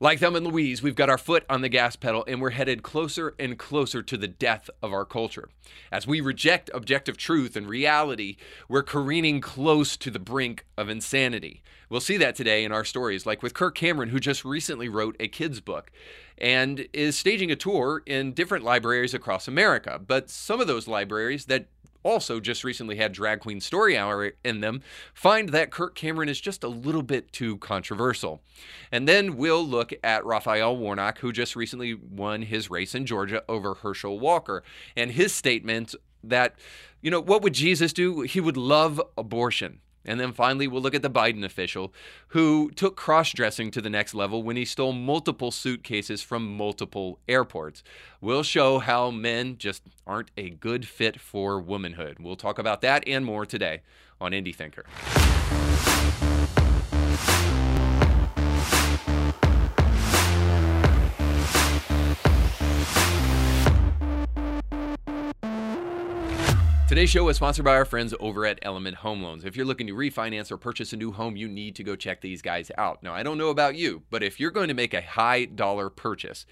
Like Thelma and Louise, we've got our foot on the gas pedal and we're headed closer and closer to the death of our culture. As we reject objective truth and reality, we're careening close to the brink of insanity. We'll see that today in our stories, like with Kirk Cameron, who just recently wrote a kid's book and is staging a tour in different libraries across America. But some of those libraries that also just recently had Drag Queen Story Hour in them, find that Kirk Cameron is just a little bit too controversial. And then we'll look at Raphael Warnock, who just recently won his race in Georgia over Herschel Walker, and his statement that, you know, what would Jesus do? He would love abortion. And then finally, we'll look at the Biden official who took cross dressing to the next level when he stole multiple suitcases from multiple airports. We'll show how men just aren't a good fit for womanhood. We'll talk about that and more today on Indie Thinker. Today's show is sponsored by our friends over at Element Home Loans. If you're looking to refinance or purchase a new home, you need to go check these guys out. Now, I don't know about you, but if you're going to make a high dollar purchase,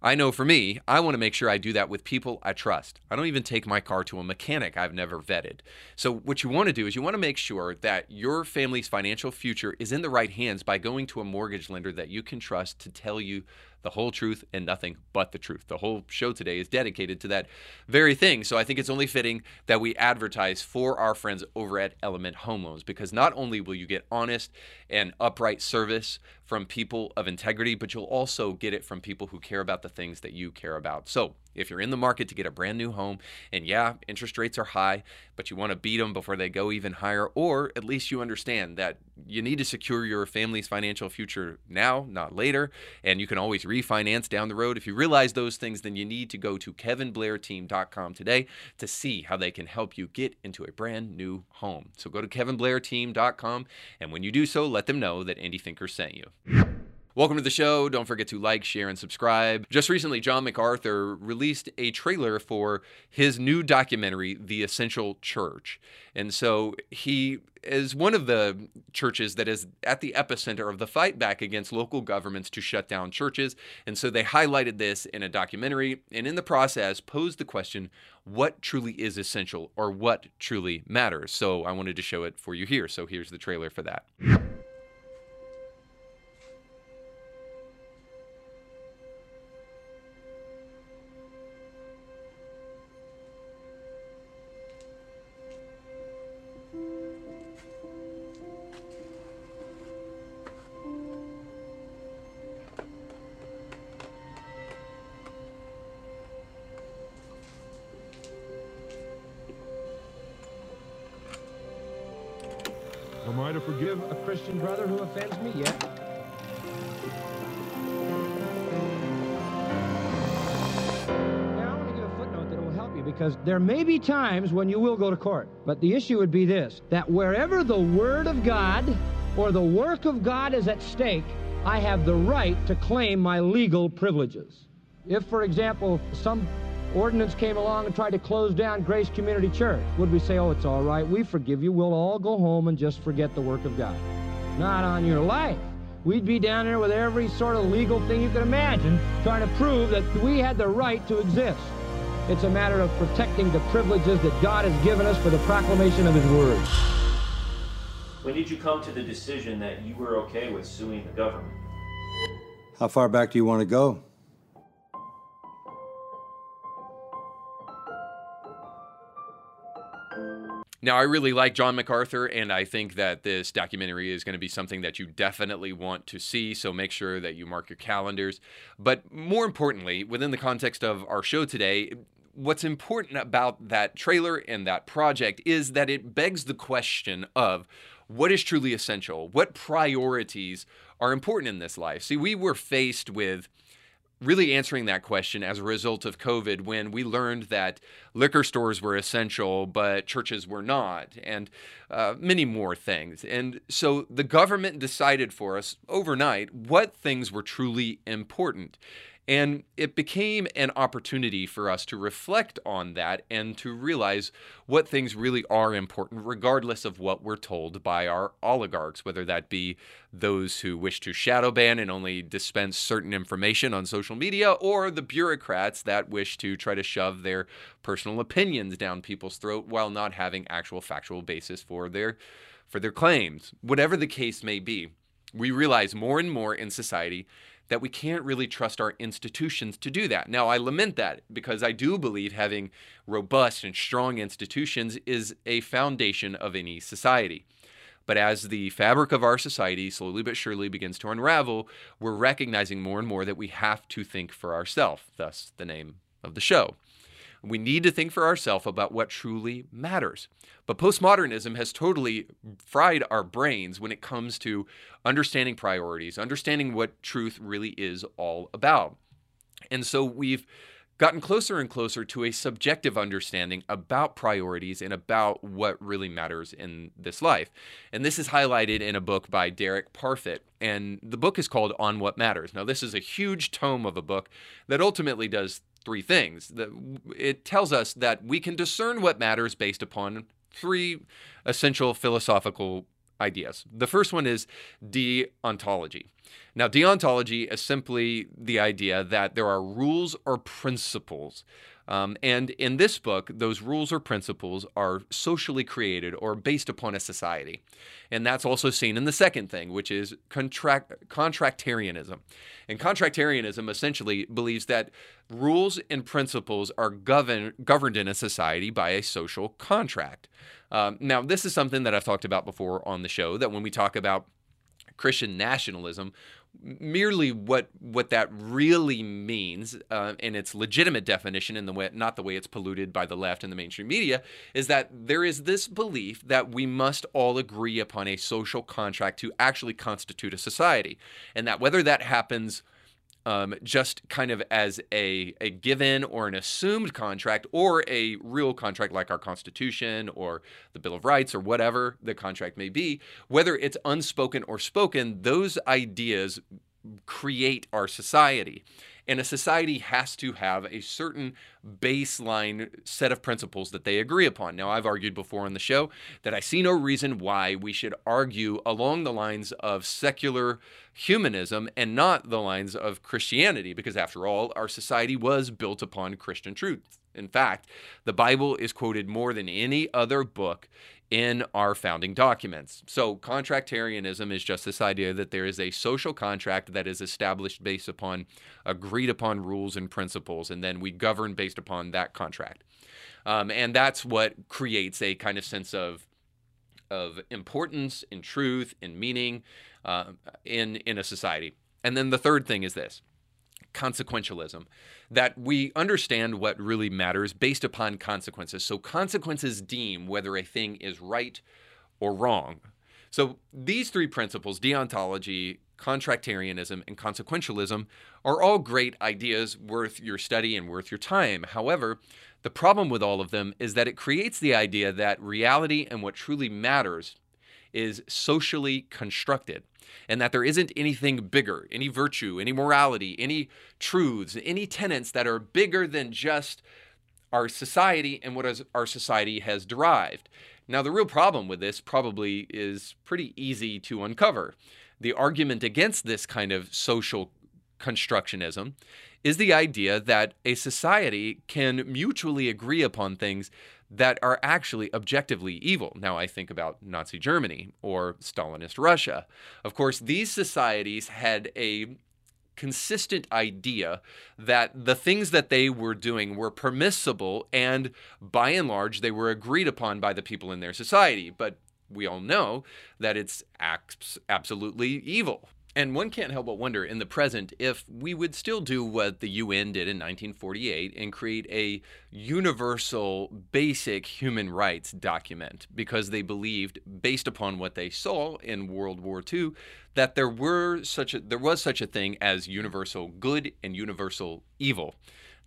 I know for me, I want to make sure I do that with people I trust. I don't even take my car to a mechanic I've never vetted. So, what you want to do is you want to make sure that your family's financial future is in the right hands by going to a mortgage lender that you can trust to tell you the whole truth and nothing but the truth. The whole show today is dedicated to that very thing. So I think it's only fitting that we advertise for our friends over at Element Home Loans because not only will you get honest and upright service from people of integrity, but you'll also get it from people who care about the things that you care about. So if you're in the market to get a brand new home, and yeah, interest rates are high, but you want to beat them before they go even higher, or at least you understand that you need to secure your family's financial future now, not later, and you can always refinance down the road. If you realize those things, then you need to go to kevinblairteam.com today to see how they can help you get into a brand new home. So go to kevinblairteam.com, and when you do so, let them know that Indie Thinker sent you. Welcome to the show. Don't forget to like, share, and subscribe. Just recently, John MacArthur released a trailer for his new documentary, The Essential Church. And so he is one of the churches that is at the epicenter of the fight back against local governments to shut down churches. And so they highlighted this in a documentary and in the process posed the question what truly is essential or what truly matters? So I wanted to show it for you here. So here's the trailer for that. May be times when you will go to court. But the issue would be this that wherever the Word of God or the work of God is at stake, I have the right to claim my legal privileges. If, for example, some ordinance came along and tried to close down Grace Community Church, would we say, oh, it's all right, we forgive you, we'll all go home and just forget the work of God? Not on your life. We'd be down there with every sort of legal thing you could imagine, trying to prove that we had the right to exist. It's a matter of protecting the privileges that God has given us for the proclamation of His Word. When did you come to the decision that you were okay with suing the government? How far back do you want to go? Now, I really like John MacArthur, and I think that this documentary is going to be something that you definitely want to see. So make sure that you mark your calendars. But more importantly, within the context of our show today, what's important about that trailer and that project is that it begs the question of what is truly essential? What priorities are important in this life? See, we were faced with really answering that question as a result of COVID when we learned that liquor stores were essential, but churches were not, and uh, many more things. And so the government decided for us overnight what things were truly important. And it became an opportunity for us to reflect on that and to realize what things really are important, regardless of what we're told by our oligarchs, whether that be those who wish to shadow ban and only dispense certain information on social media, or the bureaucrats that wish to try to shove their personal opinions down people's throat while not having actual factual basis for their for their claims. Whatever the case may be, we realize more and more in society that we can't really trust our institutions to do that. Now, I lament that because I do believe having robust and strong institutions is a foundation of any society. But as the fabric of our society slowly but surely begins to unravel, we're recognizing more and more that we have to think for ourselves, thus the name of the show. We need to think for ourselves about what truly matters. But postmodernism has totally fried our brains when it comes to understanding priorities, understanding what truth really is all about. And so we've gotten closer and closer to a subjective understanding about priorities and about what really matters in this life. And this is highlighted in a book by Derek Parfit. And the book is called On What Matters. Now, this is a huge tome of a book that ultimately does three things. It tells us that we can discern what matters based upon three essential philosophical ideas. The first one is deontology. Now, deontology is simply the idea that there are rules or principles um, and in this book, those rules or principles are socially created or based upon a society. And that's also seen in the second thing, which is contract, contractarianism. And contractarianism essentially believes that rules and principles are govern, governed in a society by a social contract. Um, now, this is something that I've talked about before on the show that when we talk about Christian nationalism, merely what what that really means uh, in its legitimate definition in the way not the way it's polluted by the left and the mainstream media is that there is this belief that we must all agree upon a social contract to actually constitute a society and that whether that happens um, just kind of as a, a given or an assumed contract or a real contract like our Constitution or the Bill of Rights or whatever the contract may be, whether it's unspoken or spoken, those ideas create our society. And a society has to have a certain baseline set of principles that they agree upon. Now, I've argued before on the show that I see no reason why we should argue along the lines of secular humanism and not the lines of Christianity, because after all, our society was built upon Christian truth. In fact, the Bible is quoted more than any other book in our founding documents. So, contractarianism is just this idea that there is a social contract that is established based upon agreed upon rules and principles, and then we govern based upon that contract. Um, and that's what creates a kind of sense of of importance in truth in meaning uh, in in a society. And then the third thing is this consequentialism that we understand what really matters based upon consequences. So consequences deem whether a thing is right or wrong. So these three principles, deontology, contractarianism, and consequentialism, are all great ideas worth your study and worth your time. However, the problem with all of them is that it creates the idea that reality and what truly matters is socially constructed and that there isn't anything bigger, any virtue, any morality, any truths, any tenets that are bigger than just our society and what our society has derived. Now, the real problem with this probably is pretty easy to uncover. The argument against this kind of social constructionism is the idea that a society can mutually agree upon things that are actually objectively evil. Now, I think about Nazi Germany or Stalinist Russia. Of course, these societies had a consistent idea that the things that they were doing were permissible and by and large they were agreed upon by the people in their society. But we all know that it's absolutely evil. And one can't help but wonder in the present if we would still do what the UN did in 1948 and create a universal basic human rights document because they believed based upon what they saw in World War II that there were such a there was such a thing as universal good and universal evil.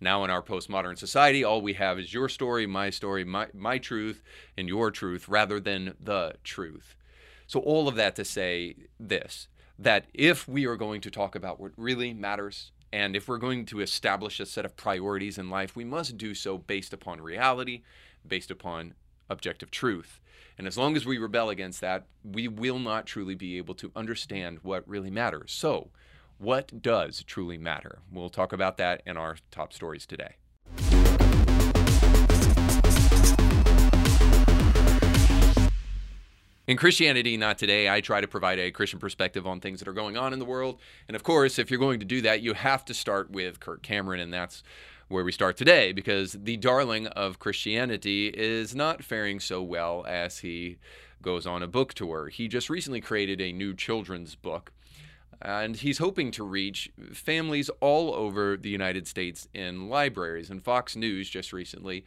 Now in our postmodern society all we have is your story, my story, my my truth and your truth rather than the truth. So all of that to say this that if we are going to talk about what really matters And if we're going to establish a set of priorities in life, we must do so based upon reality, based upon objective truth. And as long as we rebel against that, we will not truly be able to understand what really matters. So, what does truly matter? We'll talk about that in our top stories today. In Christianity Not Today, I try to provide a Christian perspective on things that are going on in the world. And of course, if you're going to do that, you have to start with Kirk Cameron, and that's where we start today because the darling of Christianity is not faring so well as he goes on a book tour. He just recently created a new children's book, and he's hoping to reach families all over the United States in libraries. And Fox News just recently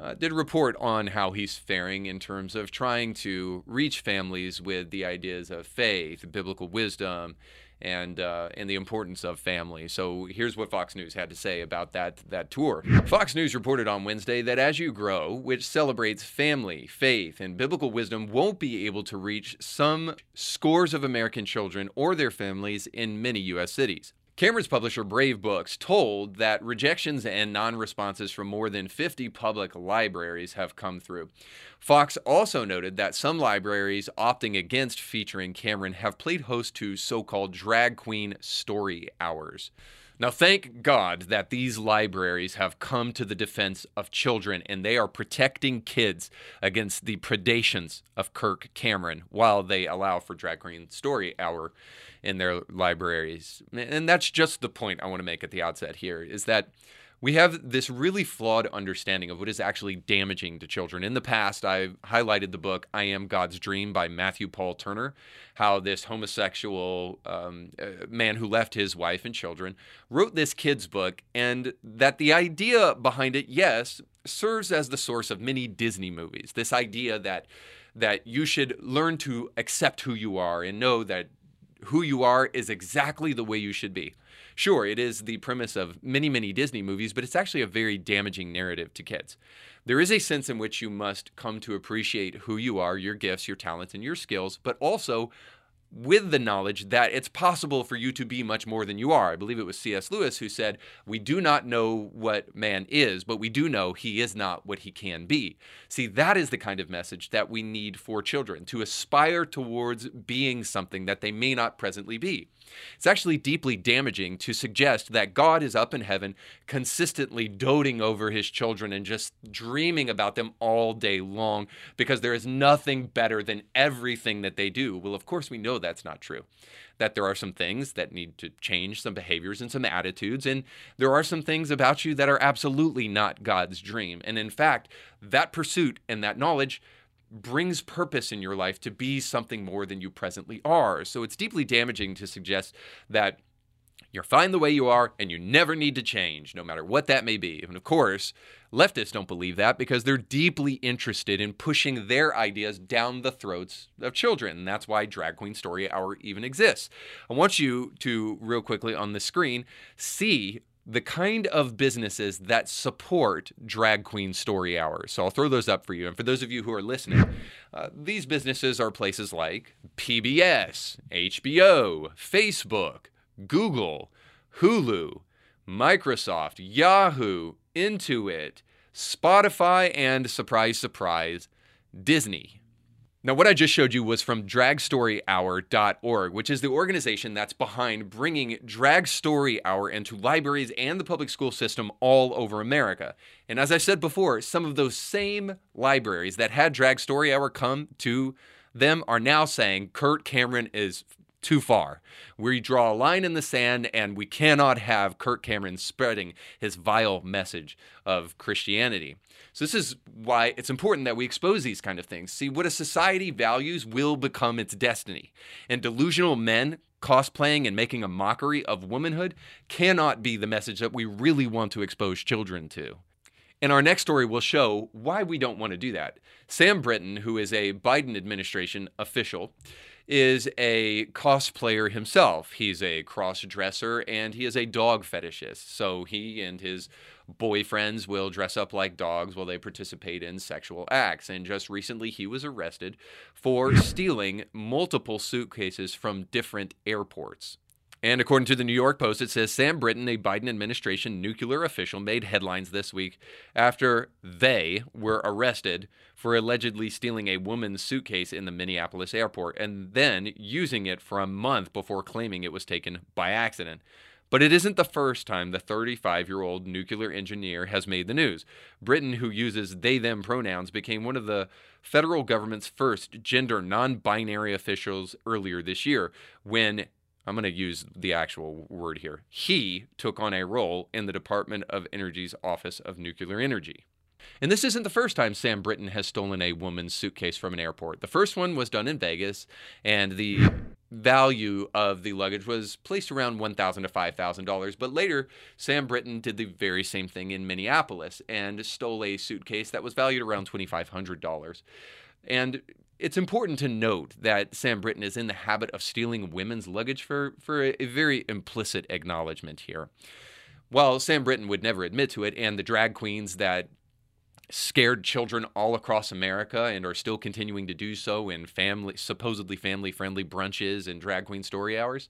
uh, did report on how he's faring in terms of trying to reach families with the ideas of faith, biblical wisdom, and uh, and the importance of family. So here's what Fox News had to say about that that tour. Fox News reported on Wednesday that As You Grow, which celebrates family, faith, and biblical wisdom, won't be able to reach some scores of American children or their families in many U.S. cities. Cameron's publisher, Brave Books, told that rejections and non responses from more than 50 public libraries have come through. Fox also noted that some libraries opting against featuring Cameron have played host to so called drag queen story hours. Now, thank God that these libraries have come to the defense of children and they are protecting kids against the predations of Kirk Cameron while they allow for Drag Queen Story Hour in their libraries. And that's just the point I want to make at the outset here is that we have this really flawed understanding of what is actually damaging to children. In the past, I've highlighted the book I Am God's Dream by Matthew Paul Turner, how this homosexual um, uh, man who left his wife and children wrote this kid's book, and that the idea behind it, yes, serves as the source of many Disney movies. This idea that that you should learn to accept who you are and know that who you are is exactly the way you should be. Sure, it is the premise of many, many Disney movies, but it's actually a very damaging narrative to kids. There is a sense in which you must come to appreciate who you are, your gifts, your talents, and your skills, but also with the knowledge that it's possible for you to be much more than you are. I believe it was C.S. Lewis who said, We do not know what man is, but we do know he is not what he can be. See, that is the kind of message that we need for children to aspire towards being something that they may not presently be. It's actually deeply damaging to suggest that God is up in heaven consistently doting over his children and just dreaming about them all day long because there is nothing better than everything that they do. Well, of course, we know that's not true. That there are some things that need to change, some behaviors and some attitudes, and there are some things about you that are absolutely not God's dream. And in fact, that pursuit and that knowledge brings purpose in your life to be something more than you presently are. So it's deeply damaging to suggest that you're fine the way you are and you never need to change, no matter what that may be. And of course, leftists don't believe that because they're deeply interested in pushing their ideas down the throats of children. And that's why Drag Queen Story Hour even exists. I want you to, real quickly on the screen, see the kind of businesses that support drag queen story hours. So I'll throw those up for you. And for those of you who are listening, uh, these businesses are places like PBS, HBO, Facebook, Google, Hulu, Microsoft, Yahoo, Intuit, Spotify, and surprise, surprise, Disney. Now, what I just showed you was from dragstoryhour.org, which is the organization that's behind bringing Drag Story Hour into libraries and the public school system all over America. And as I said before, some of those same libraries that had Drag Story Hour come to them are now saying Kirk Cameron is too far. We draw a line in the sand and we cannot have Kirk Cameron spreading his vile message of Christianity. So this is why it's important that we expose these kind of things. See, what a society values will become its destiny. And delusional men cosplaying and making a mockery of womanhood cannot be the message that we really want to expose children to. And our next story will show why we don't want to do that. Sam Britton, who is a Biden administration official, is a cosplayer himself. He's a cross dresser and he is a dog fetishist. So he and his boyfriends will dress up like dogs while they participate in sexual acts. And just recently, he was arrested for stealing multiple suitcases from different airports. And according to the New York Post, it says Sam Britton, a Biden administration nuclear official, made headlines this week after they were arrested for allegedly stealing a woman's suitcase in the Minneapolis airport and then using it for a month before claiming it was taken by accident. But it isn't the first time the 35 year old nuclear engineer has made the news. Brinton, who uses they them pronouns, became one of the federal government's first gender non binary officials earlier this year when. I'm going to use the actual word here. He took on a role in the Department of Energy's Office of Nuclear Energy. And this isn't the first time Sam Britton has stolen a woman's suitcase from an airport. The first one was done in Vegas, and the value of the luggage was placed around $1,000 to $5,000. But later, Sam Britton did the very same thing in Minneapolis and stole a suitcase that was valued around $2,500. And it's important to note that Sam Britton is in the habit of stealing women's luggage for, for a, a very implicit acknowledgement here. While Sam Britton would never admit to it, and the drag queens that scared children all across America and are still continuing to do so in family supposedly family friendly brunches and drag queen story hours.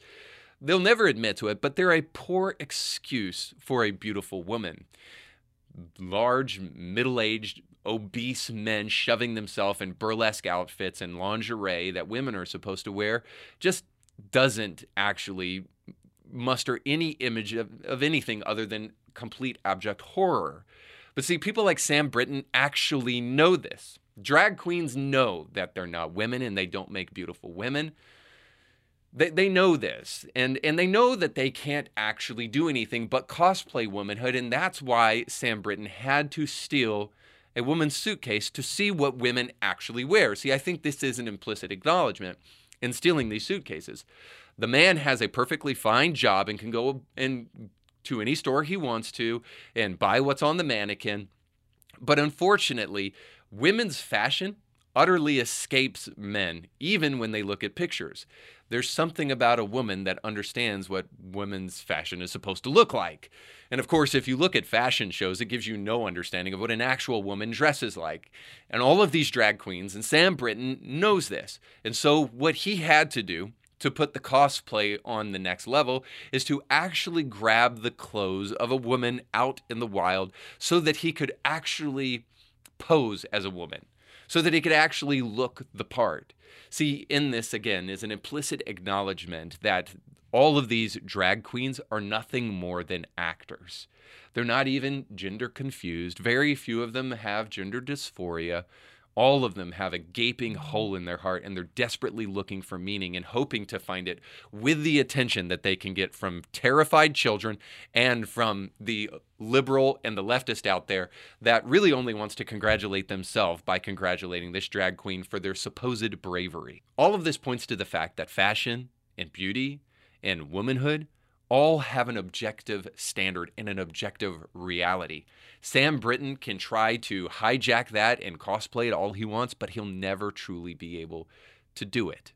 They'll never admit to it, but they're a poor excuse for a beautiful woman. Large, middle-aged, obese men shoving themselves in burlesque outfits and lingerie that women are supposed to wear just doesn't actually muster any image of, of anything other than complete abject horror. But see, people like Sam Britton actually know this. Drag queens know that they're not women and they don't make beautiful women. They, they know this and, and they know that they can't actually do anything but cosplay womanhood. And that's why Sam Britton had to steal a woman's suitcase to see what women actually wear. See, I think this is an implicit acknowledgement in stealing these suitcases. The man has a perfectly fine job and can go and to any store he wants to and buy what's on the mannequin. But unfortunately, women's fashion utterly escapes men, even when they look at pictures. There's something about a woman that understands what women's fashion is supposed to look like. And of course, if you look at fashion shows, it gives you no understanding of what an actual woman dresses like. And all of these drag queens, and Sam Britton knows this. And so, what he had to do to put the cosplay on the next level is to actually grab the clothes of a woman out in the wild so that he could actually pose as a woman, so that he could actually look the part. See, in this again is an implicit acknowledgement that all of these drag queens are nothing more than actors. They're not even gender confused. Very few of them have gender dysphoria. All of them have a gaping hole in their heart and they're desperately looking for meaning and hoping to find it with the attention that they can get from terrified children and from the liberal and the leftist out there that really only wants to congratulate themselves by congratulating this drag queen for their supposed bravery. All of this points to the fact that fashion and beauty and womanhood all have an objective standard and an objective reality. Sam Britton can try to hijack that and cosplay it all he wants, but he'll never truly be able to do it.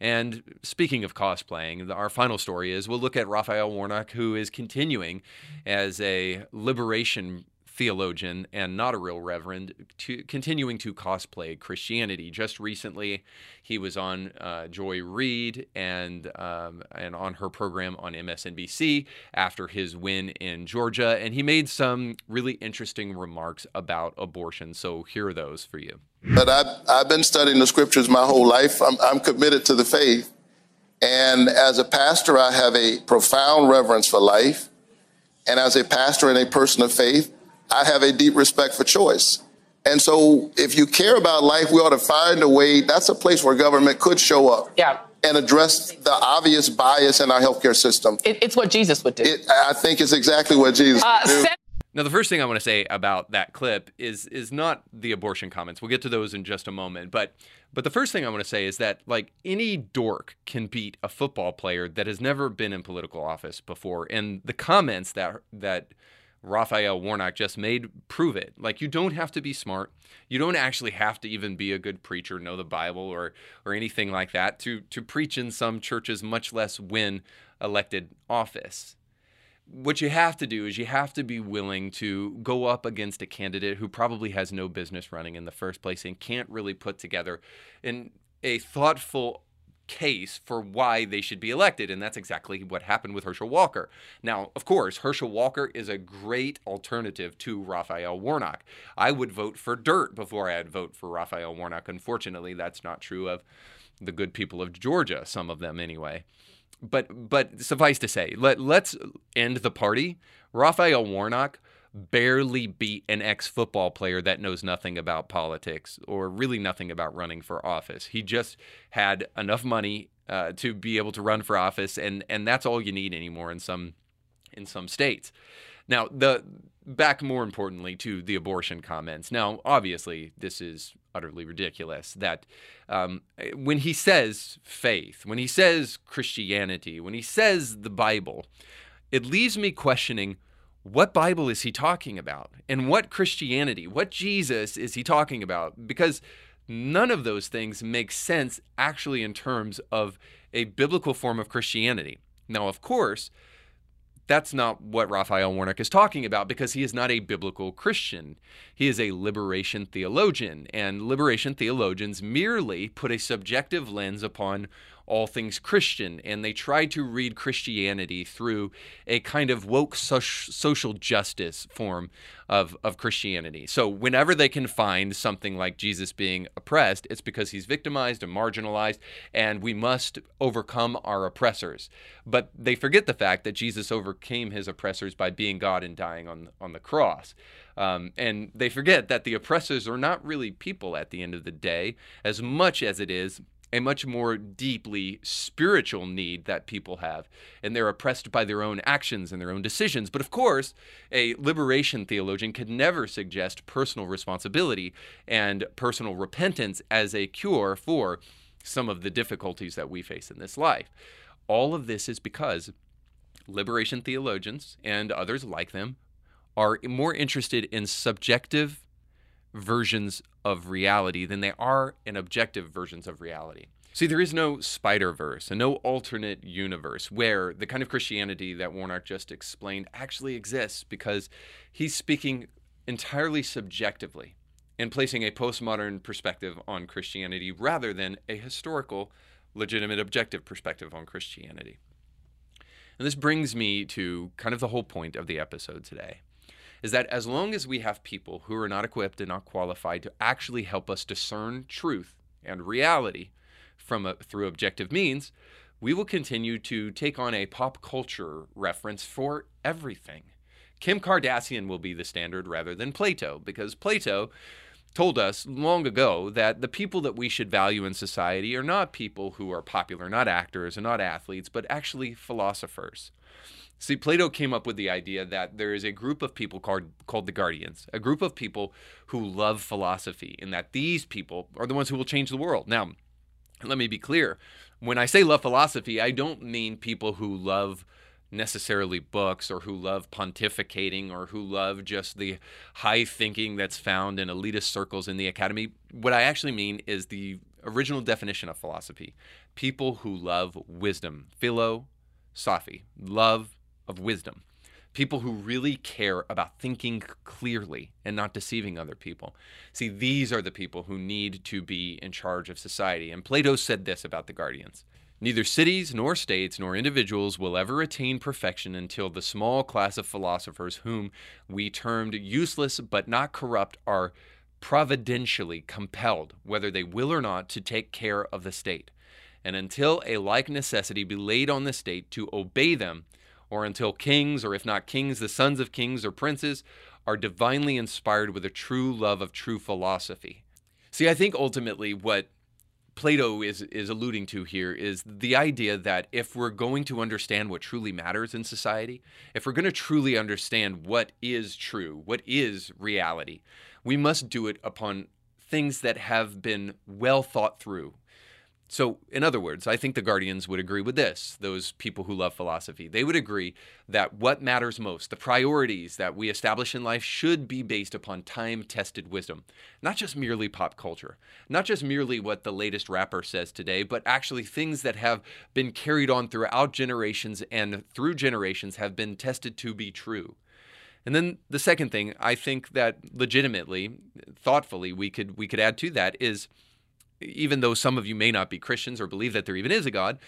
And speaking of cosplaying, our final story is we'll look at Raphael Warnock, who is continuing as a liberation theologian and not a real reverend, to, continuing to cosplay Christianity. Just recently, he was on uh, Joy Reid and um, and on her program on MSNBC after his win in Georgia, and he made some really interesting remarks about abortion. So here are those for you. But I've, I've been studying the scriptures my whole life. I'm, I'm committed to the faith. And as a pastor, I have a profound reverence for life. And as a pastor and a person of faith, I have a deep respect for choice. And so if you care about life, we ought to find a way. That's a place where government could show up. Yeah. And address the obvious bias in our healthcare system. It, it's what Jesus would do. It, I think it's exactly what Jesus uh, would do. Now, the first thing I want to say about that clip is is not the abortion comments. We'll get to those in just a moment. But but the first thing I want to say is that like any dork can beat a football player that has never been in political office before. And the comments that that Raphael Warnock just made prove it. Like you don't have to be smart. You don't actually have to even be a good preacher, know the Bible or or anything like that to to preach in some churches, much less win elected office. What you have to do is you have to be willing to go up against a candidate who probably has no business running in the first place and can't really put together in a thoughtful case for why they should be elected. And that's exactly what happened with Herschel Walker. Now, of course, Herschel Walker is a great alternative to Raphael Warnock. I would vote for dirt before I'd vote for Raphael Warnock. Unfortunately, that's not true of the good people of Georgia, some of them anyway. But but suffice to say, let let's end the party. Raphael Warnock barely beat an ex football player that knows nothing about politics or really nothing about running for office. He just had enough money uh, to be able to run for office, and and that's all you need anymore in some in some states. Now the back more importantly to the abortion comments. Now obviously this is utterly ridiculous that um, when he says faith, when he says Christianity, when he says the Bible, it leaves me questioning what Bible is he talking about? And what Christianity, what Jesus is he talking about? Because none of those things make sense actually in terms of a biblical form of Christianity. Now, of course, that's not what Raphael Warnock is talking about because he is not a biblical Christian. He is a liberation theologian, and liberation theologians merely put a subjective lens upon all things Christian, and they try to read Christianity through a kind of woke social justice form of, of Christianity. So, whenever they can find something like Jesus being oppressed, it's because he's victimized and marginalized, and we must overcome our oppressors. But they forget the fact that Jesus overcame his oppressors by being God and dying on, on the cross. Um, and they forget that the oppressors are not really people at the end of the day, as much as it is a much more deeply spiritual need that people have, and they're oppressed by their own actions and their own decisions. But of course, a liberation theologian could never suggest personal responsibility and personal repentance as a cure for some of the difficulties that we face in this life. All of this is because liberation theologians and others like them are more interested in subjective versions of reality than they are in objective versions of reality. See, there is no Spider Verse and no alternate universe where the kind of Christianity that Warnock just explained actually exists because he's speaking entirely subjectively and placing a postmodern perspective on Christianity rather than a historical, legitimate, objective perspective on Christianity. And this brings me to kind of the whole point of the episode today is that as long as we have people who are not equipped and not qualified to actually help us discern truth and reality from a, through objective means, we will continue to take on a pop culture reference for everything. Kim Kardashian will be the standard rather than Plato, because Plato told us long ago that the people that we should value in society are not people who are popular, not actors and not athletes, but actually philosophers. See, Plato came up with the idea that there is a group of people called, called the Guardians, a group of people who love philosophy, and that these people are the ones who will change the world. Now, let me be clear. When I say love philosophy, I don't mean people who love necessarily books or who love pontificating or who love just the high thinking that's found in elitist circles in the academy. What I actually mean is the original definition of philosophy people who love wisdom, philo, sophy, love of wisdom. People who really care about thinking clearly and not deceiving other people. See, these are the people who need to be in charge of society. And Plato said this about the guardians Neither cities, nor states, nor individuals will ever attain perfection until the small class of philosophers, whom we termed useless but not corrupt, are providentially compelled, whether they will or not, to take care of the state. And until a like necessity be laid on the state to obey them, or until kings, or if not kings, the sons of kings or princes, are divinely inspired with a true love of true philosophy. See, I think ultimately what Plato is, is alluding to here is the idea that if we're going to understand what truly matters in society, if we're going to truly understand what is true, what is reality, we must do it upon things that have been well thought through, so, in other words, I think the Guardians would agree with this, those people who love philosophy. They would agree that what matters most, the priorities that we establish in life, should be based upon time tested wisdom, not just merely pop culture, not just merely what the latest rapper says today, but actually things that have been carried on throughout generations and through generations have been tested to be true. And then the second thing I think that legitimately, thoughtfully, we could we could add to that is even though some of you may not be Christians or believe that there even is a God,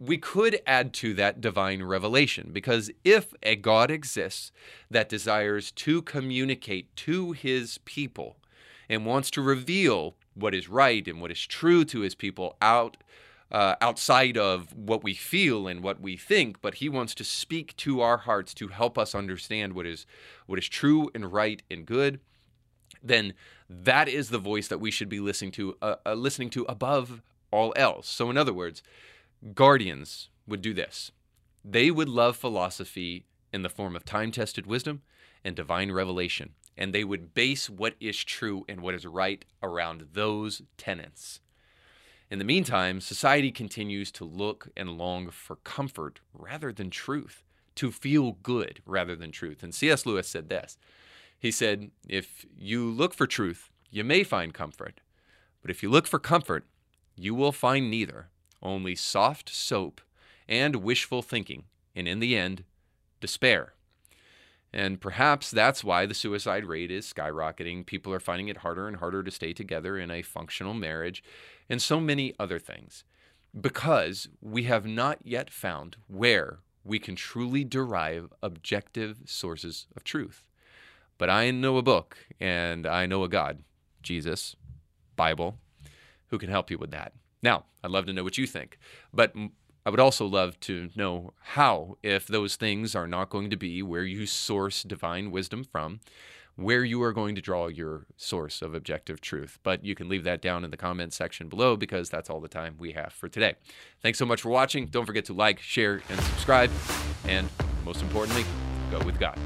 we could add to that divine revelation because if a God exists that desires to communicate to his people and wants to reveal what is right and what is true to his people out uh, outside of what we feel and what we think, but he wants to speak to our hearts to help us understand what is what is true and right and good. Then that is the voice that we should be listening to, uh, uh, listening to above all else. So, in other words, guardians would do this: they would love philosophy in the form of time-tested wisdom and divine revelation, and they would base what is true and what is right around those tenets. In the meantime, society continues to look and long for comfort rather than truth, to feel good rather than truth. And C.S. Lewis said this He said, If you look for truth, you may find comfort. But if you look for comfort, you will find neither, only soft soap and wishful thinking, and in the end, despair. And perhaps that's why the suicide rate is skyrocketing. People are finding it harder and harder to stay together in a functional marriage, and so many other things. Because we have not yet found where we can truly derive objective sources of truth. But I know a book and I know a God, Jesus, Bible, who can help you with that. Now, I'd love to know what you think. But I would also love to know how, if those things are not going to be where you source divine wisdom from, where you are going to draw your source of objective truth. But you can leave that down in the comments section below because that's all the time we have for today. Thanks so much for watching. Don't forget to like, share, and subscribe. And most importantly, go with God.